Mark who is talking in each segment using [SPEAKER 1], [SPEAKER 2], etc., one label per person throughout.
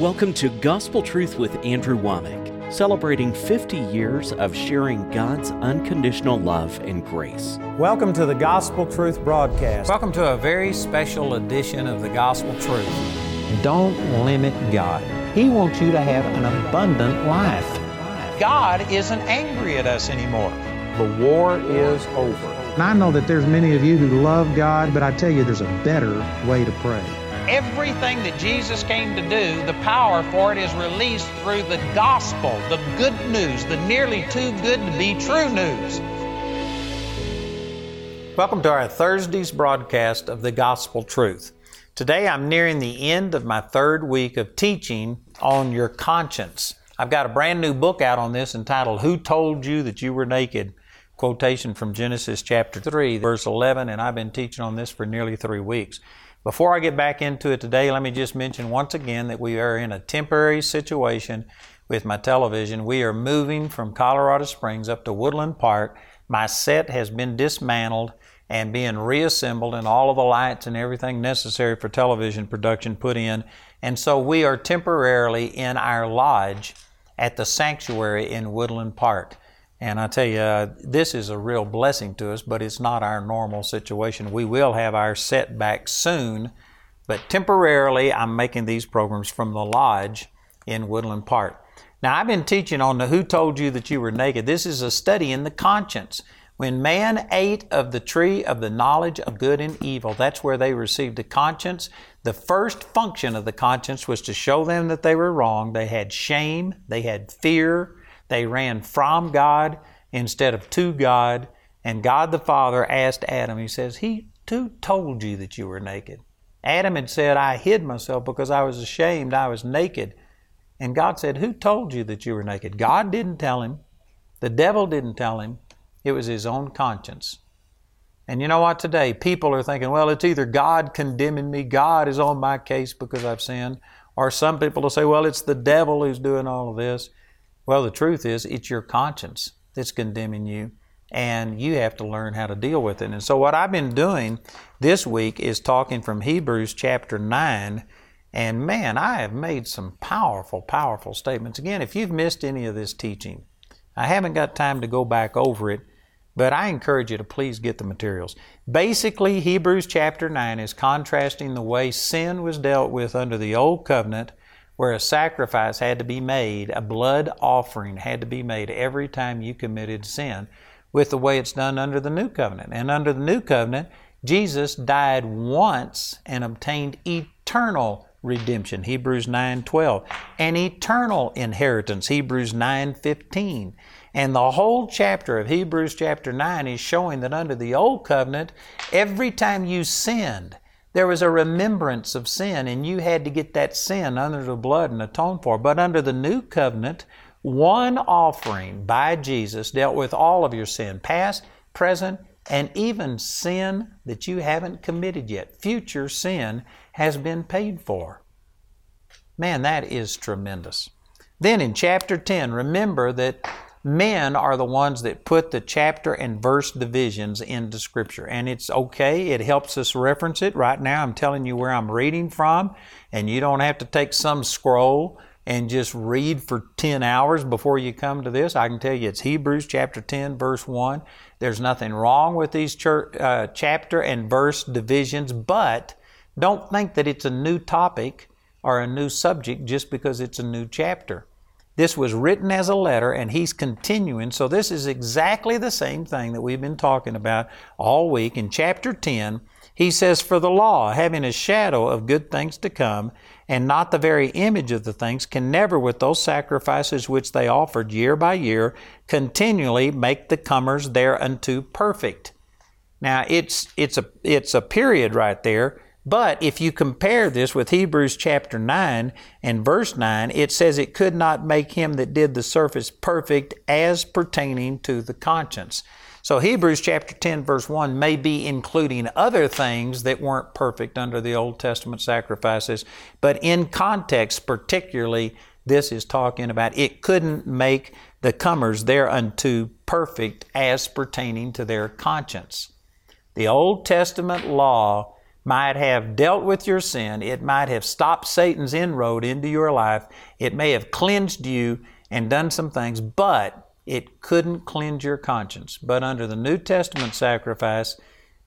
[SPEAKER 1] Welcome to Gospel Truth with Andrew Wommack, celebrating 50 years of sharing God's unconditional love and grace.
[SPEAKER 2] Welcome to the Gospel Truth broadcast.
[SPEAKER 3] Welcome to a very special edition of the Gospel Truth.
[SPEAKER 4] Don't limit God. He wants you to have an abundant life.
[SPEAKER 3] God isn't angry at us anymore.
[SPEAKER 2] The war is over.
[SPEAKER 5] And I know that there's many of you who love God, but I tell you there's a better way to pray.
[SPEAKER 3] Everything that Jesus came to do, the power for it is released through the gospel, the good news, the nearly too good to be true news. Welcome to our Thursday's broadcast of the Gospel Truth. Today I'm nearing the end of my third week of teaching on your conscience. I've got a brand new book out on this entitled Who Told You That You Were Naked? Quotation from Genesis chapter 3, verse 11, and I've been teaching on this for nearly three weeks. Before I get back into it today, let me just mention once again that we are in a temporary situation with my television. We are moving from Colorado Springs up to Woodland Park. My set has been dismantled and being reassembled, and all of the lights and everything necessary for television production put in. And so we are temporarily in our lodge at the sanctuary in Woodland Park. And I tell you, uh, this is a real blessing to us, but it's not our normal situation. We will have our setback soon, but temporarily I'm making these programs from the lodge in Woodland Park. Now, I've been teaching on the Who Told You That You Were Naked. This is a study in the conscience. When man ate of the tree of the knowledge of good and evil, that's where they received a conscience. The first function of the conscience was to show them that they were wrong. They had shame, they had fear, they ran from God instead of to God. And God the Father asked Adam, He says, He too told you that you were naked. Adam had said, I hid myself because I was ashamed, I was naked. And God said, Who told you that you were naked? God didn't tell him. The devil didn't tell him. It was his own conscience. And you know what? Today, people are thinking, well, it's either God condemning me, God is on my case because I've sinned, or some people will say, well, it's the devil who's doing all of this. Well, the truth is, it's your conscience that's condemning you, and you have to learn how to deal with it. And so, what I've been doing this week is talking from Hebrews chapter 9. And man, I have made some powerful, powerful statements. Again, if you've missed any of this teaching, I haven't got time to go back over it, but I encourage you to please get the materials. Basically, Hebrews chapter 9 is contrasting the way sin was dealt with under the Old Covenant where a sacrifice had to be made, a blood offering had to be made every time you committed sin, with the way it's done under the new covenant. And under the new covenant, Jesus died once and obtained eternal redemption, Hebrews 9:12, and eternal inheritance, Hebrews 9:15. And the whole chapter of Hebrews chapter 9 is showing that under the old covenant, every time you sinned, there was a remembrance of sin, and you had to get that sin under the blood and atone for. But under the new covenant, one offering by Jesus dealt with all of your sin, past, present, and even sin that you haven't committed yet. Future sin has been paid for. Man, that is tremendous. Then in chapter 10, remember that men are the ones that put the chapter and verse divisions into Scripture. And it's okay, it helps us reference it. Right now, I'm telling you where I'm reading from, and you don't have to take some scroll and just read for 10 hours before you come to this. I can tell you it's Hebrews chapter 10, verse 1. There's nothing wrong with these church, uh, chapter and verse divisions, but don't think that it's a new topic or a new subject just because it's a new chapter. This was written as a letter, and he's continuing. So, this is exactly the same thing that we've been talking about all week. In chapter 10, he says, For the law, having a shadow of good things to come, and not the very image of the things, can never, with those sacrifices which they offered year by year, continually make the comers thereunto perfect. Now, it's, it's, a, it's a period right there but if you compare this with Hebrews chapter 9 and verse 9, it says it could not make him that did the service perfect as pertaining to the conscience. So Hebrews chapter 10 verse 1 may be including other things that weren't perfect under the Old Testament sacrifices, but in context particularly this is talking about it couldn't make the comers thereunto perfect as pertaining to their conscience. The Old Testament law might have dealt with your sin. It might have stopped Satan's inroad into your life. It may have cleansed you and done some things, but it couldn't cleanse your conscience. But under the New Testament sacrifice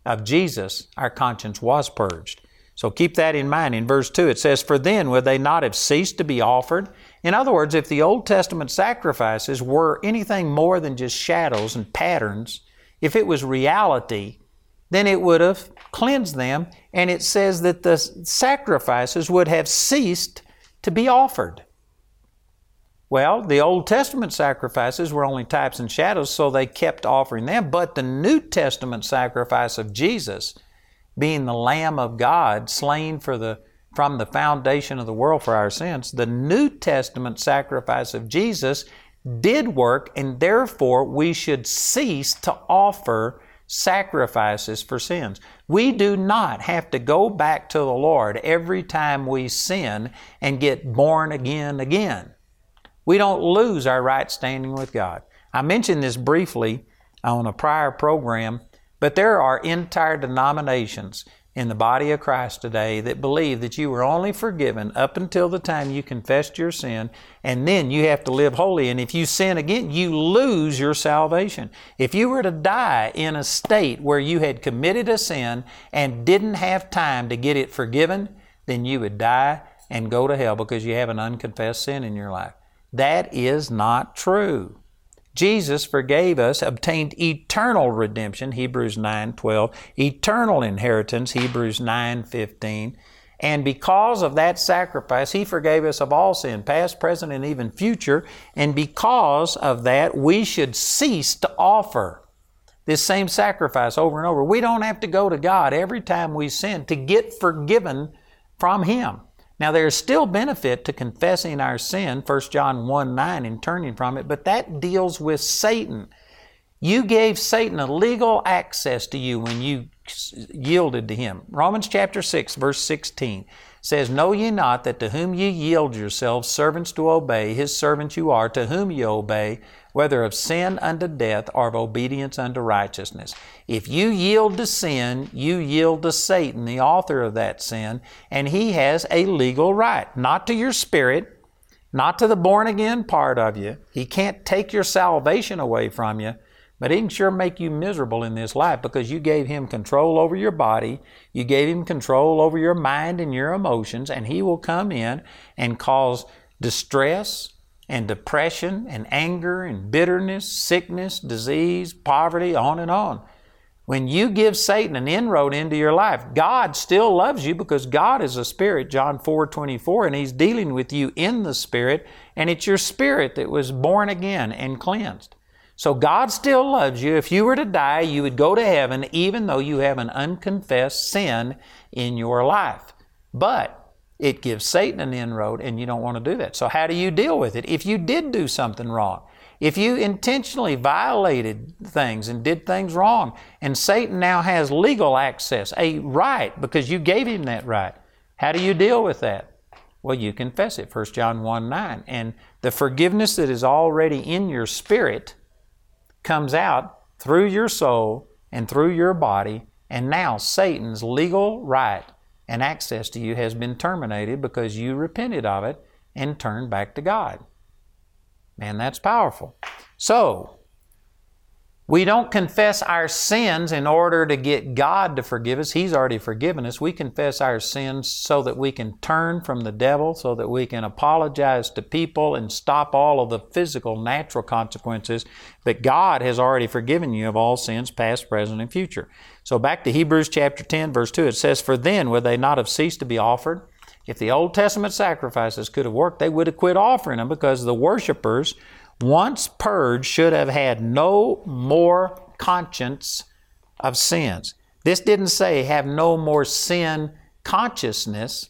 [SPEAKER 3] of Jesus, our conscience was purged. So keep that in mind. In verse 2, it says, For then would they not have ceased to be offered? In other words, if the Old Testament sacrifices were anything more than just shadows and patterns, if it was reality, then it would have cleansed them. And it says that the sacrifices would have ceased to be offered. Well, the Old Testament sacrifices were only types and shadows, so they kept offering them. But the New Testament sacrifice of Jesus, being the Lamb of God, slain for the, from the foundation of the world for our sins, the New Testament sacrifice of Jesus did work, and therefore we should cease to offer sacrifices for sins. We do not have to go back to the Lord every time we sin and get born again again. We don't lose our right standing with God. I mentioned this briefly on a prior program, but there are entire denominations in the body of Christ today that believe that you were only forgiven up until the time you confessed your sin, and then you have to live holy. And if you sin again, you lose your salvation. If you were to die in a state where you had committed a sin and didn't have time to get it forgiven, then you would die and go to hell because you have an unconfessed sin in your life. That is not true. Jesus forgave us, obtained eternal redemption, Hebrews 9:12, eternal inheritance, Hebrews 9:15, and because of that sacrifice, He forgave us of all sin, past, present, and even future. And because of that, we should cease to offer this same sacrifice over and over. We don't have to go to God every time we sin to get forgiven from Him. Now, there is still benefit to confessing our sin, 1 John 1 9, and turning from it, but that deals with Satan. You gave Satan a legal access to you when you yielded to him. Romans chapter 6, verse 16 says, Know ye not that to whom ye yield yourselves servants to obey, his servants you are, to whom ye obey, whether of sin unto death or of obedience unto righteousness. If you yield to sin, you yield to Satan, the author of that sin, and he has a legal right, not to your spirit, not to the born again part of you. He can't take your salvation away from you, but he can sure make you miserable in this life because you gave him control over your body, you gave him control over your mind and your emotions, and he will come in and cause distress, and depression and anger and bitterness, sickness, disease, poverty, on and on. When you give Satan an inroad into your life, God still loves you because God is a spirit, John 4 24, and He's dealing with you in the spirit, and it's your spirit that was born again and cleansed. So God still loves you. If you were to die, you would go to heaven even though you have an unconfessed sin in your life. But it gives Satan an inroad, and you don't want to do that. So, how do you deal with it? If you did do something wrong, if you intentionally violated things and did things wrong, and Satan now has legal access, a right, because you gave him that right, how do you deal with that? Well, you confess it, 1 John 1 9. And the forgiveness that is already in your spirit comes out through your soul and through your body, and now Satan's legal right and access to you has been terminated because you repented of it and turned back to God. Man, that's powerful. So, we don't confess our sins in order to get God to forgive us. He's already forgiven us. We confess our sins so that we can turn from the devil, so that we can apologize to people and stop all of the physical, natural consequences. But God has already forgiven you of all sins, past, present, and future. So back to Hebrews chapter 10, verse 2, it says, For then would they not have ceased to be offered? If the Old Testament sacrifices could have worked, they would have quit offering them because the worshipers once purged, should have had no more conscience of sins. This didn't say have no more sin consciousness.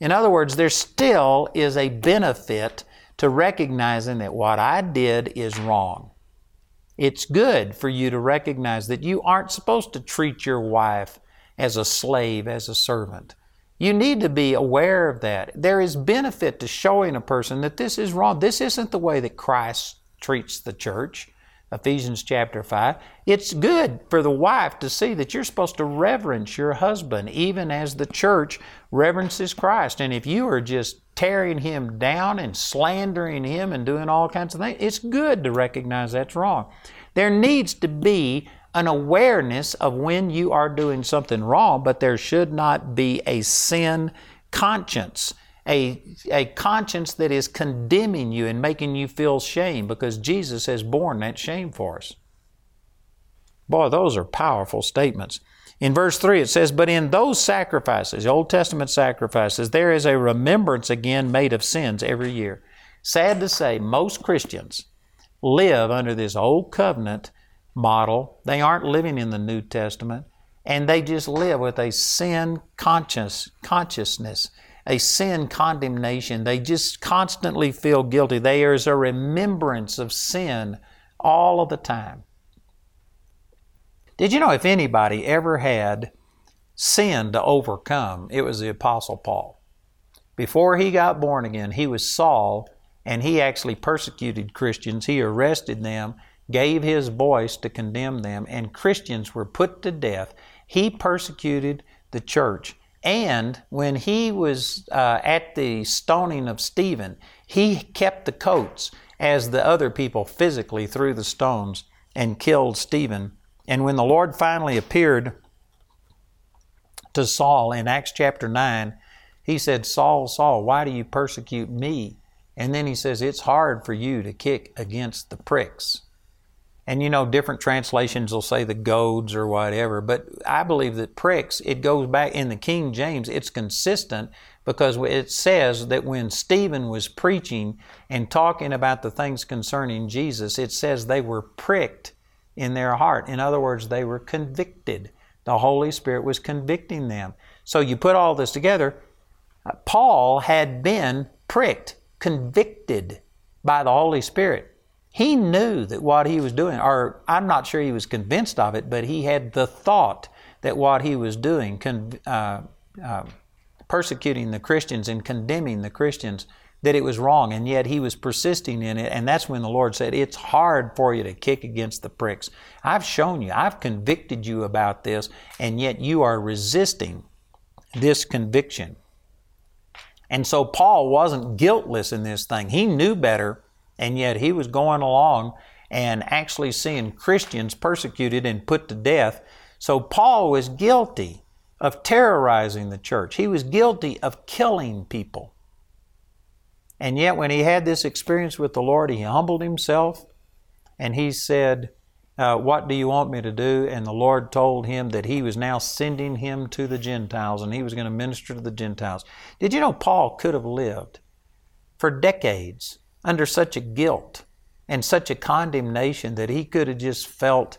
[SPEAKER 3] In other words, there still is a benefit to recognizing that what I did is wrong. It's good for you to recognize that you aren't supposed to treat your wife as a slave, as a servant. You need to be aware of that. There is benefit to showing a person that this is wrong. This isn't the way that Christ treats the church. Ephesians chapter 5. It's good for the wife to see that you're supposed to reverence your husband, even as the church reverences Christ. And if you are just tearing him down and slandering him and doing all kinds of things, it's good to recognize that's wrong. There needs to be an awareness of when you are doing something wrong, but there should not be a sin conscience a, a conscience that is condemning you and making you feel shame because Jesus has borne that shame for us. Boy, those are powerful statements. In verse 3, it says, But in those sacrifices, Old Testament sacrifices, there is a remembrance again made of sins every year. Sad to say, most Christians live under this Old Covenant model. They aren't living in the New Testament, and they just live with a sin conscious, consciousness a sin condemnation. They just constantly feel guilty. There is a remembrance of sin all of the time. Did you know if anybody ever had sin to overcome, it was the Apostle Paul. Before he got born again, he was Saul, and he actually persecuted Christians. He arrested them, gave his voice to condemn them, and Christians were put to death. He persecuted the church. And when he was uh, at the stoning of Stephen, he kept the coats as the other people physically threw the stones and killed Stephen. And when the Lord finally appeared to Saul in Acts chapter 9, he said, Saul, Saul, why do you persecute me? And then he says, It's hard for you to kick against the pricks. And you know, different translations will say the goads or whatever, but I believe that pricks, it goes back in the King James, it's consistent because it says that when Stephen was preaching and talking about the things concerning Jesus, it says they were pricked in their heart. In other words, they were convicted. The Holy Spirit was convicting them. So you put all this together, uh, Paul had been pricked, convicted by the Holy Spirit. He knew that what he was doing, or I'm not sure he was convinced of it, but he had the thought that what he was doing, uh, uh, persecuting the Christians and condemning the Christians, that it was wrong, and yet he was persisting in it. And that's when the Lord said, It's hard for you to kick against the pricks. I've shown you, I've convicted you about this, and yet you are resisting this conviction. And so Paul wasn't guiltless in this thing. He knew better and yet he was going along and actually seeing Christians persecuted and put to death. So Paul was guilty of terrorizing the church. He was guilty of killing people. And yet, when he had this experience with the Lord, he humbled himself and he said, uh, What do you want me to do? And the Lord told him that he was now sending him to the Gentiles and he was going to minister to the Gentiles. Did you know Paul could have lived for decades under such a guilt and such a condemnation that he could have just felt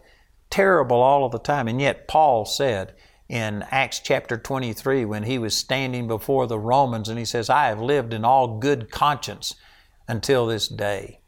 [SPEAKER 3] terrible all of the time. And yet, Paul said in Acts chapter 23, when he was standing before the Romans, and he says, I have lived in all good conscience until this day.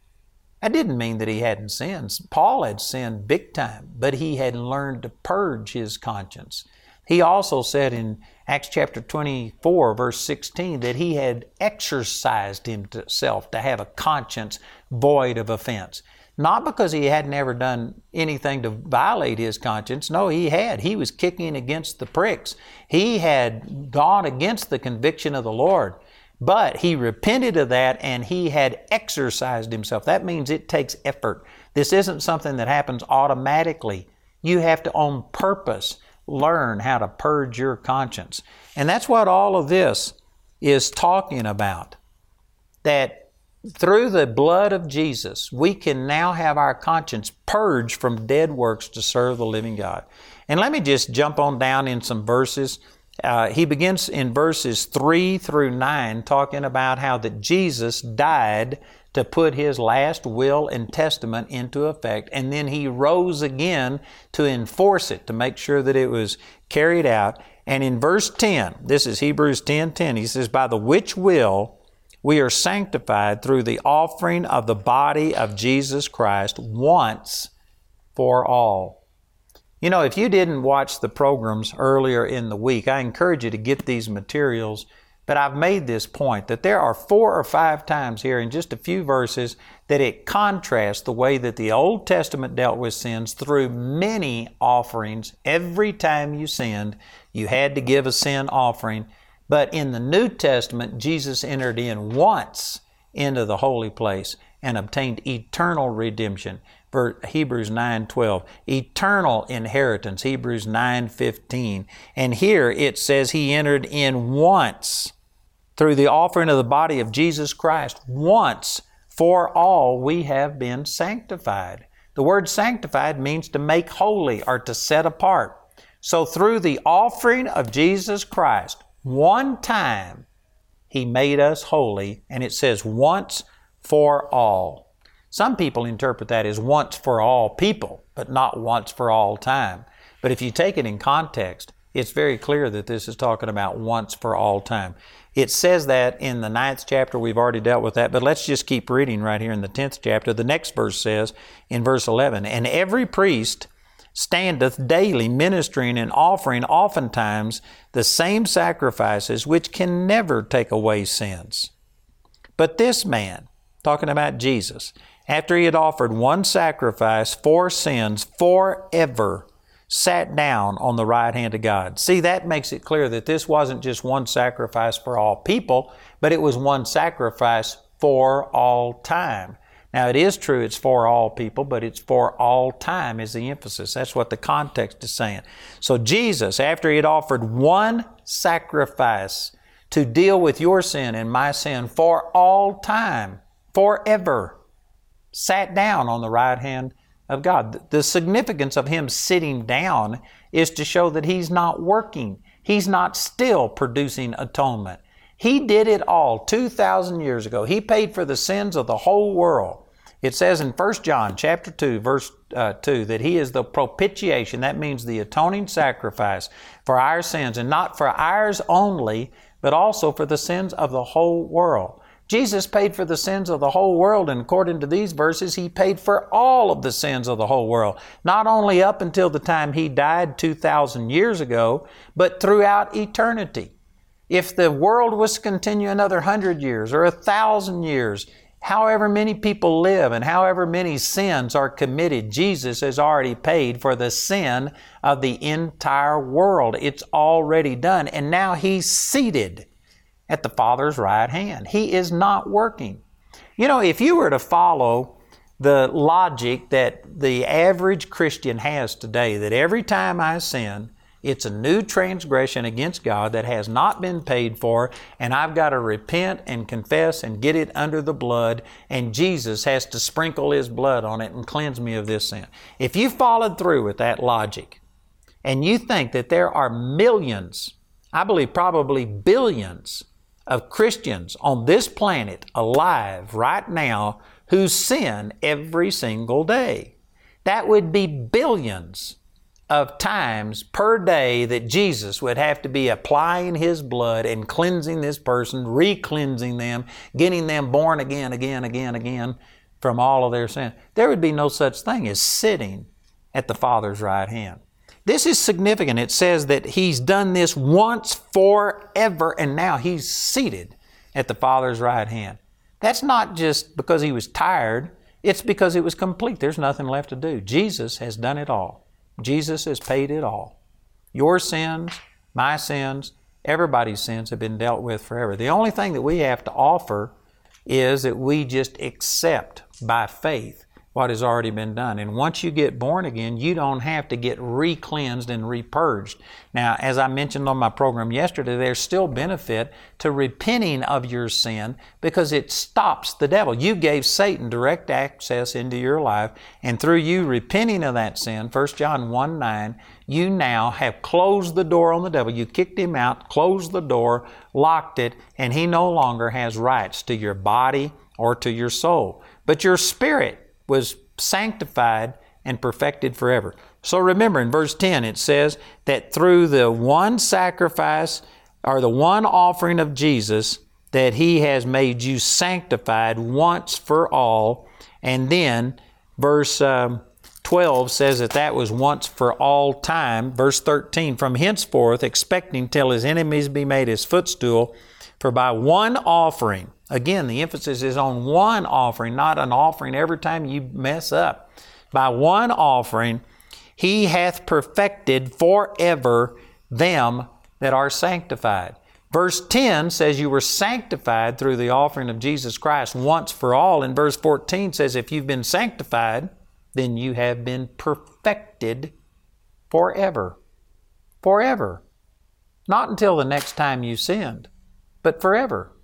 [SPEAKER 3] That didn't mean that he hadn't sinned. Paul had sinned big time, but he had learned to purge his conscience. He also said in Acts chapter 24, verse 16, that he had exercised himself to have a conscience void of offense. Not because he had never done anything to violate his conscience. No, he had. He was kicking against the pricks. He had gone against the conviction of the Lord. But he repented of that and he had exercised himself. That means it takes effort. This isn't something that happens automatically. You have to, on purpose, learn how to purge your conscience. And that's what all of this is talking about. That through the blood of Jesus, we can now have our conscience purged from dead works to serve the living God. And let me just jump on down in some verses. Uh, he begins in verses 3 through 9 talking about how that Jesus died to put his last will and testament into effect, and then he rose again to enforce it, to make sure that it was carried out. And in verse 10, this is Hebrews 10 10, he says, By the which will we are sanctified through the offering of the body of Jesus Christ once for all. You know, if you didn't watch the programs earlier in the week, I encourage you to get these materials But I've made this point that there are four or five times here in just a few verses that it contrasts the way that the Old Testament dealt with sins through many offerings. Every time you sinned, you had to give a sin offering. But in the New Testament, Jesus entered in once into the holy place and obtained eternal redemption. Hebrews 9:12 eternal inheritance Hebrews 9:15 and here it says he entered in once through the offering of the body of Jesus Christ once for all we have been sanctified. The word sanctified means to make holy or to set apart. So through the offering of Jesus Christ, one time, He made us holy, and it says once for all. Some people interpret that as once for all people, but not once for all time. But if you take it in context, it's very clear that this is talking about once for all time. It says that in the ninth chapter, we've already dealt with that, but let's just keep reading right here in the tenth chapter. The next verse says in verse 11, And every priest standeth daily ministering and offering oftentimes the same sacrifices which can never take away sins. But this man, talking about Jesus, after he had offered one sacrifice for sins forever, sat down on the right hand of God. See, that makes it clear that this wasn't just one sacrifice for all people, but it was one sacrifice for all time. Now, it is true it's for all people, but it's for all time is the emphasis. That's what the context is saying. So, Jesus, after He had offered one sacrifice to deal with your sin and my sin for all time, forever, sat down on the right hand of God. The significance of him sitting down is to show that he's not working. He's not still producing atonement. He did it all 2,000 years ago. He paid for the sins of the whole world. It says in 1 John chapter 2 verse uh, 2 that he is the propitiation that means the atoning sacrifice for our sins and not for ours only but also for the sins of the whole world. Jesus paid for the sins of the whole world, and according to these verses, He paid for all of the sins of the whole world, not only up until the time He died 2,000 years ago, but throughout eternity. If the world was to continue another hundred years or a thousand years, however many people live and however many sins are committed, Jesus has already paid for the sin of the entire world. It's already done, and now He's seated at the Father's right hand. He is not working. You know, if you were to follow the logic that the average Christian has today, that every time I sin, it's a new transgression against God that has not been paid for, and I've got to repent and confess and get it under the blood, and Jesus has to sprinkle His blood on it and cleanse me of this sin. If you followed through with that logic, and you think that there are millions, I believe probably billions, of Christians on this planet alive right now who sin every single day. That would be billions of times per day that Jesus would have to be applying His blood and cleansing this person, re cleansing them, getting them born again, again, again, again from all of their sin. There would be no such thing as sitting at the Father's right hand. This is significant. It says that he's done this once forever, and now he's seated at the Father's right hand. That's not just because he was tired, it's because it was complete. There's nothing left to do. Jesus has done it all. Jesus has paid it all. Your sins, my sins, everybody's sins have been dealt with forever. The only thing that we have to offer is that we just accept by faith what has already been done. And once you get born again, you don't have to get re cleansed and repurged. Now, as I mentioned on my program yesterday, there's still benefit to repenting of your sin because it stops the devil. You gave Satan direct access into your life, and through you repenting of that sin, 1 John 1 9, you now have closed the door on the devil. You kicked him out, closed the door, locked it, and he no longer has rights to your body or to your soul. But your spirit, was sanctified and perfected forever. So remember in verse 10 it says that through the one sacrifice or the one offering of Jesus that he has made you sanctified once for all. And then verse um, 12 says that that was once for all time. Verse 13, from henceforth expecting till his enemies be made his footstool. For by one offering, again, the emphasis is on one offering, not an offering every time you mess up. By one offering, he hath perfected forever them that are sanctified. Verse 10 says you were sanctified through the offering of Jesus Christ once for all. And verse 14 says if you've been sanctified, then you have been perfected forever. Forever. Not until the next time you sinned, but forever.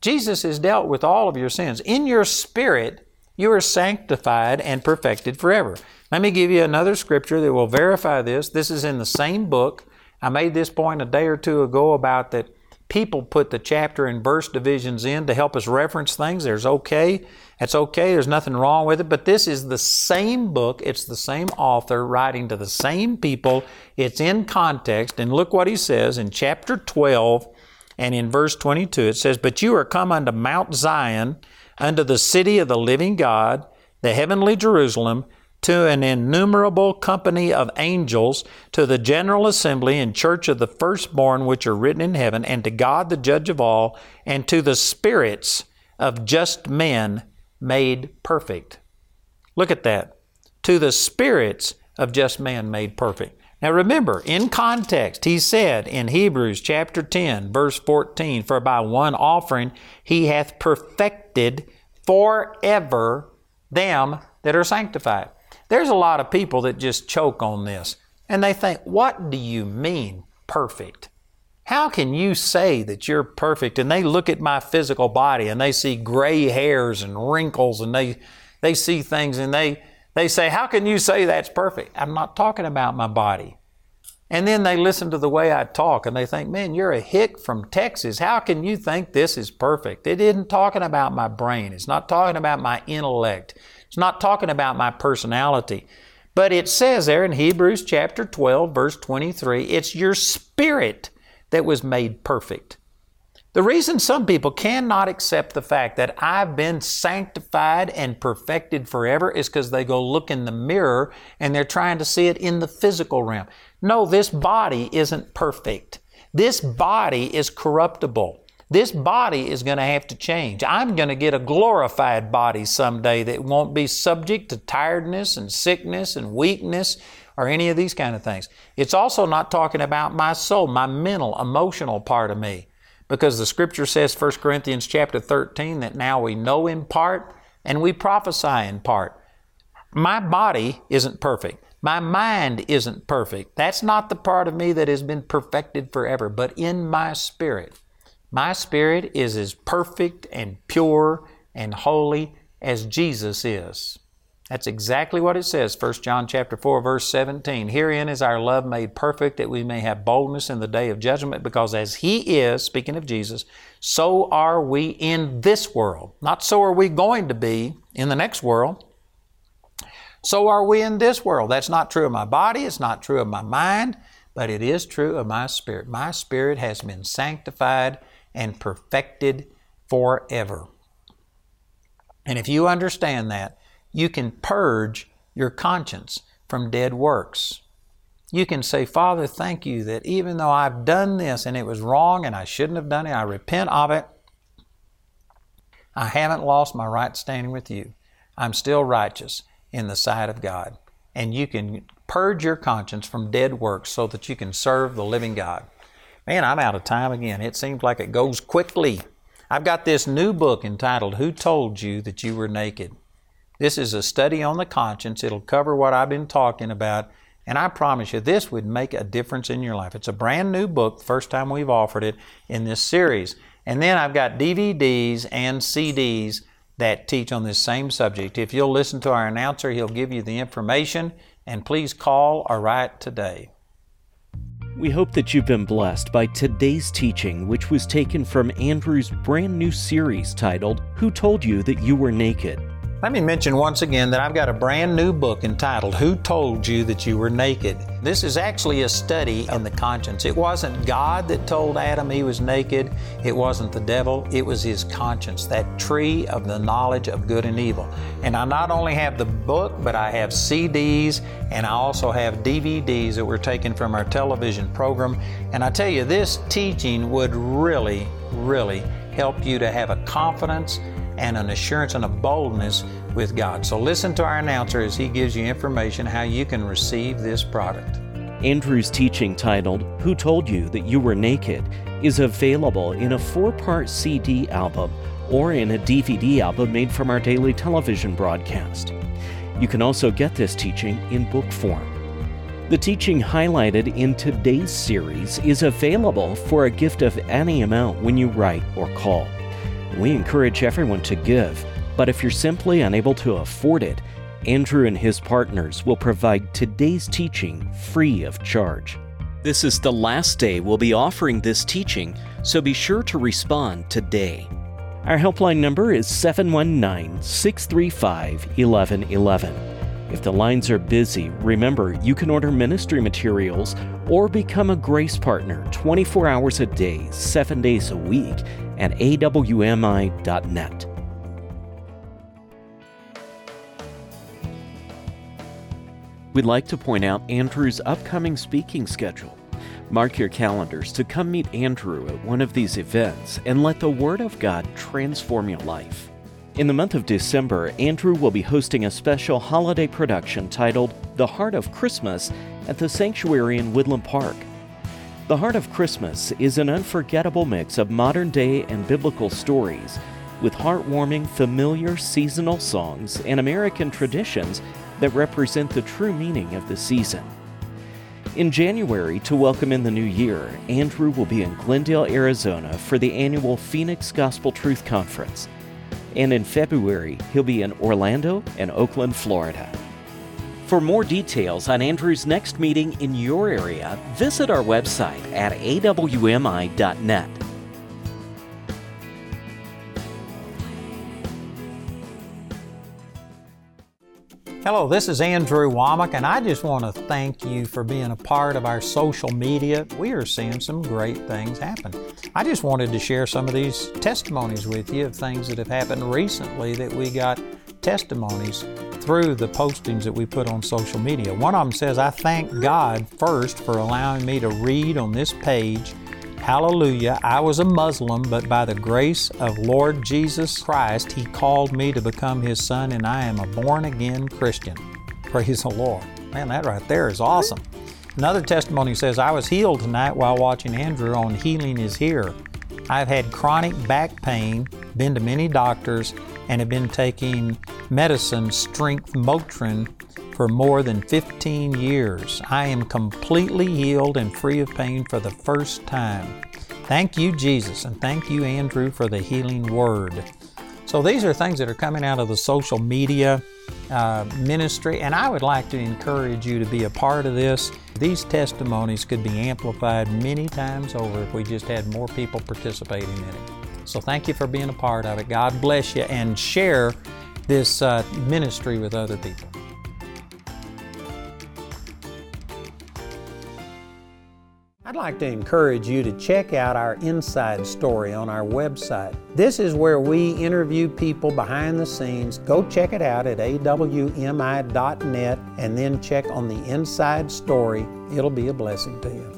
[SPEAKER 3] Jesus has dealt with all of your sins. In your spirit, you are sanctified and perfected forever. Let me give you another scripture that will verify this. This is in the same book. I made this point a day or two ago about that people put the chapter and verse divisions in to help us reference things. There's okay. That's okay. There's nothing wrong with it. But this is the same book. It's the same author writing to the same people. It's in context. And look what he says in chapter 12 and in verse 22. It says, But you are come unto Mount Zion, unto the city of the living God, the heavenly Jerusalem, to an innumerable company of angels, to the general assembly and church of the firstborn which are written in heaven, and to God the judge of all, and to the spirits of just men made perfect. Look at that. To the spirits of just men made perfect. Now remember, in context, he said in Hebrews chapter 10, verse 14, For by one offering he hath perfected forever them that are sanctified. There's a lot of people that just choke on this and they think, what do you mean perfect? How can you say that you're perfect? And they look at my physical body and they see gray hairs and wrinkles and they, they see things and they, they say, How can you say that's perfect? I'm not talking about my body. And then they listen to the way I talk and they think, Man, you're a hick from Texas. How can you think this is perfect? It isn't talking about my brain, it's not talking about my intellect. It's not talking about my personality. But it says there in Hebrews chapter 12, verse 23, it's your spirit that was made perfect. The reason some people cannot accept the fact that I've been sanctified and perfected forever is because they go look in the mirror and they're trying to see it in the physical realm. No, this body isn't perfect. This body is corruptible. This body is going to have to change. I'm going to get a glorified body someday that won't be subject to tiredness and sickness and weakness or any of these kind of things. It's also not talking about my soul, my mental, emotional part of me. Because the scripture says 1 Corinthians chapter 13 that now we know in part and we prophesy in part. My body isn't perfect. My mind isn't perfect. That's not the part of me that has been perfected forever, but in my spirit. My spirit is as perfect and pure and holy as Jesus is. That's exactly what it says, 1 John chapter 4, verse 17. Herein is our love made perfect, that we may have boldness in the day of judgment, because as He is, speaking of Jesus, so are we in this world. Not so are we going to be in the next world. So are we in this world. That's not true of my body, it's not true of my mind, but it is true of my spirit. My spirit has been sanctified and perfected forever. And if you understand that, you can purge your conscience from dead works. You can say, Father, thank you that even though I've done this and it was wrong and I shouldn't have done it, I repent of it. I haven't lost my right standing with you. I'm still righteous in the sight of God. And you can purge your conscience from dead works so that you can serve the living God. Man, I'm out of time again. It seems like it goes quickly. I've got this new book entitled Who Told You That You Were Naked? This is a study on the conscience. It'll cover what I've been talking about, and I promise you this would make a difference in your life. It's a brand new book, first time we've offered it in this series. And then I've got DVDs and CDs that teach on this same subject. If you'll listen to our announcer, he'll give you the information, and please call or write today.
[SPEAKER 1] We hope that you've been blessed by today's teaching, which was taken from Andrew's brand new series titled, Who Told You That You Were Naked?
[SPEAKER 3] Let me mention once again that I've got a brand new book entitled Who Told You That You Were Naked? This is actually a study in the conscience. It wasn't God that told Adam he was naked, it wasn't the devil, it was his conscience, that tree of the knowledge of good and evil. And I not only have the book, but I have CDs and I also have DVDs that were taken from our television program. And I tell you, this teaching would really, really help you to have a confidence and an assurance and a boldness with God. So listen to our announcer as he gives you information how you can receive this product.
[SPEAKER 1] Andrew's teaching titled Who Told You That You Were Naked is available in a four part CD album or in a DVD album made from our daily television broadcast. You can also get this teaching in book form. The teaching highlighted in today's series is available for a gift of any amount when you write or call. We encourage everyone to give, but if you're simply unable to afford it, Andrew and his partners will provide today's teaching free of charge. This is the last day we'll be offering this teaching, so be sure to respond today. Our helpline number is 719 635 1111. If the lines are busy, remember you can order ministry materials or become a grace partner 24 hours a day, 7 days a week at awmi.net. We'd like to point out Andrew's upcoming speaking schedule. Mark your calendars to come meet Andrew at one of these events and let the Word of God transform your life. In the month of December, Andrew will be hosting a special holiday production titled The Heart of Christmas at the Sanctuary in Woodland Park. The Heart of Christmas is an unforgettable mix of modern day and biblical stories with heartwarming, familiar seasonal songs and American traditions that represent the true meaning of the season. In January, to welcome in the new year, Andrew will be in Glendale, Arizona for the annual Phoenix Gospel Truth Conference. And in February, he'll be in Orlando and Oakland, Florida. For more details on Andrew's next meeting in your area, visit our website at awmi.net.
[SPEAKER 3] Hello, this is Andrew Wommack, and I just want to thank you for being a part of our social media. We are seeing some great things happen. I just wanted to share some of these testimonies with you of things that have happened recently that we got testimonies through the postings that we put on social media. One of them says, I thank God first for allowing me to read on this page Hallelujah. I was a Muslim, but by the grace of Lord Jesus Christ, He called me to become His son, and I am a born again Christian. Praise the Lord. Man, that right there is awesome. Another testimony says, I was healed tonight while watching Andrew on Healing is Here. I've had chronic back pain, been to many doctors, and have been taking medicine, Strength Motrin, for more than 15 years. I am completely healed and free of pain for the first time. Thank you, Jesus, and thank you, Andrew, for the healing word. So, these are things that are coming out of the social media uh, ministry, and I would like to encourage you to be a part of this. These testimonies could be amplified many times over if we just had more people participating in it. So, thank you for being a part of it. God bless you, and share this uh, ministry with other people. I'd like to encourage you to check out our inside story on our website. This is where we interview people behind the scenes. Go check it out at awmi.net and then check on the inside story. It'll be a blessing to you.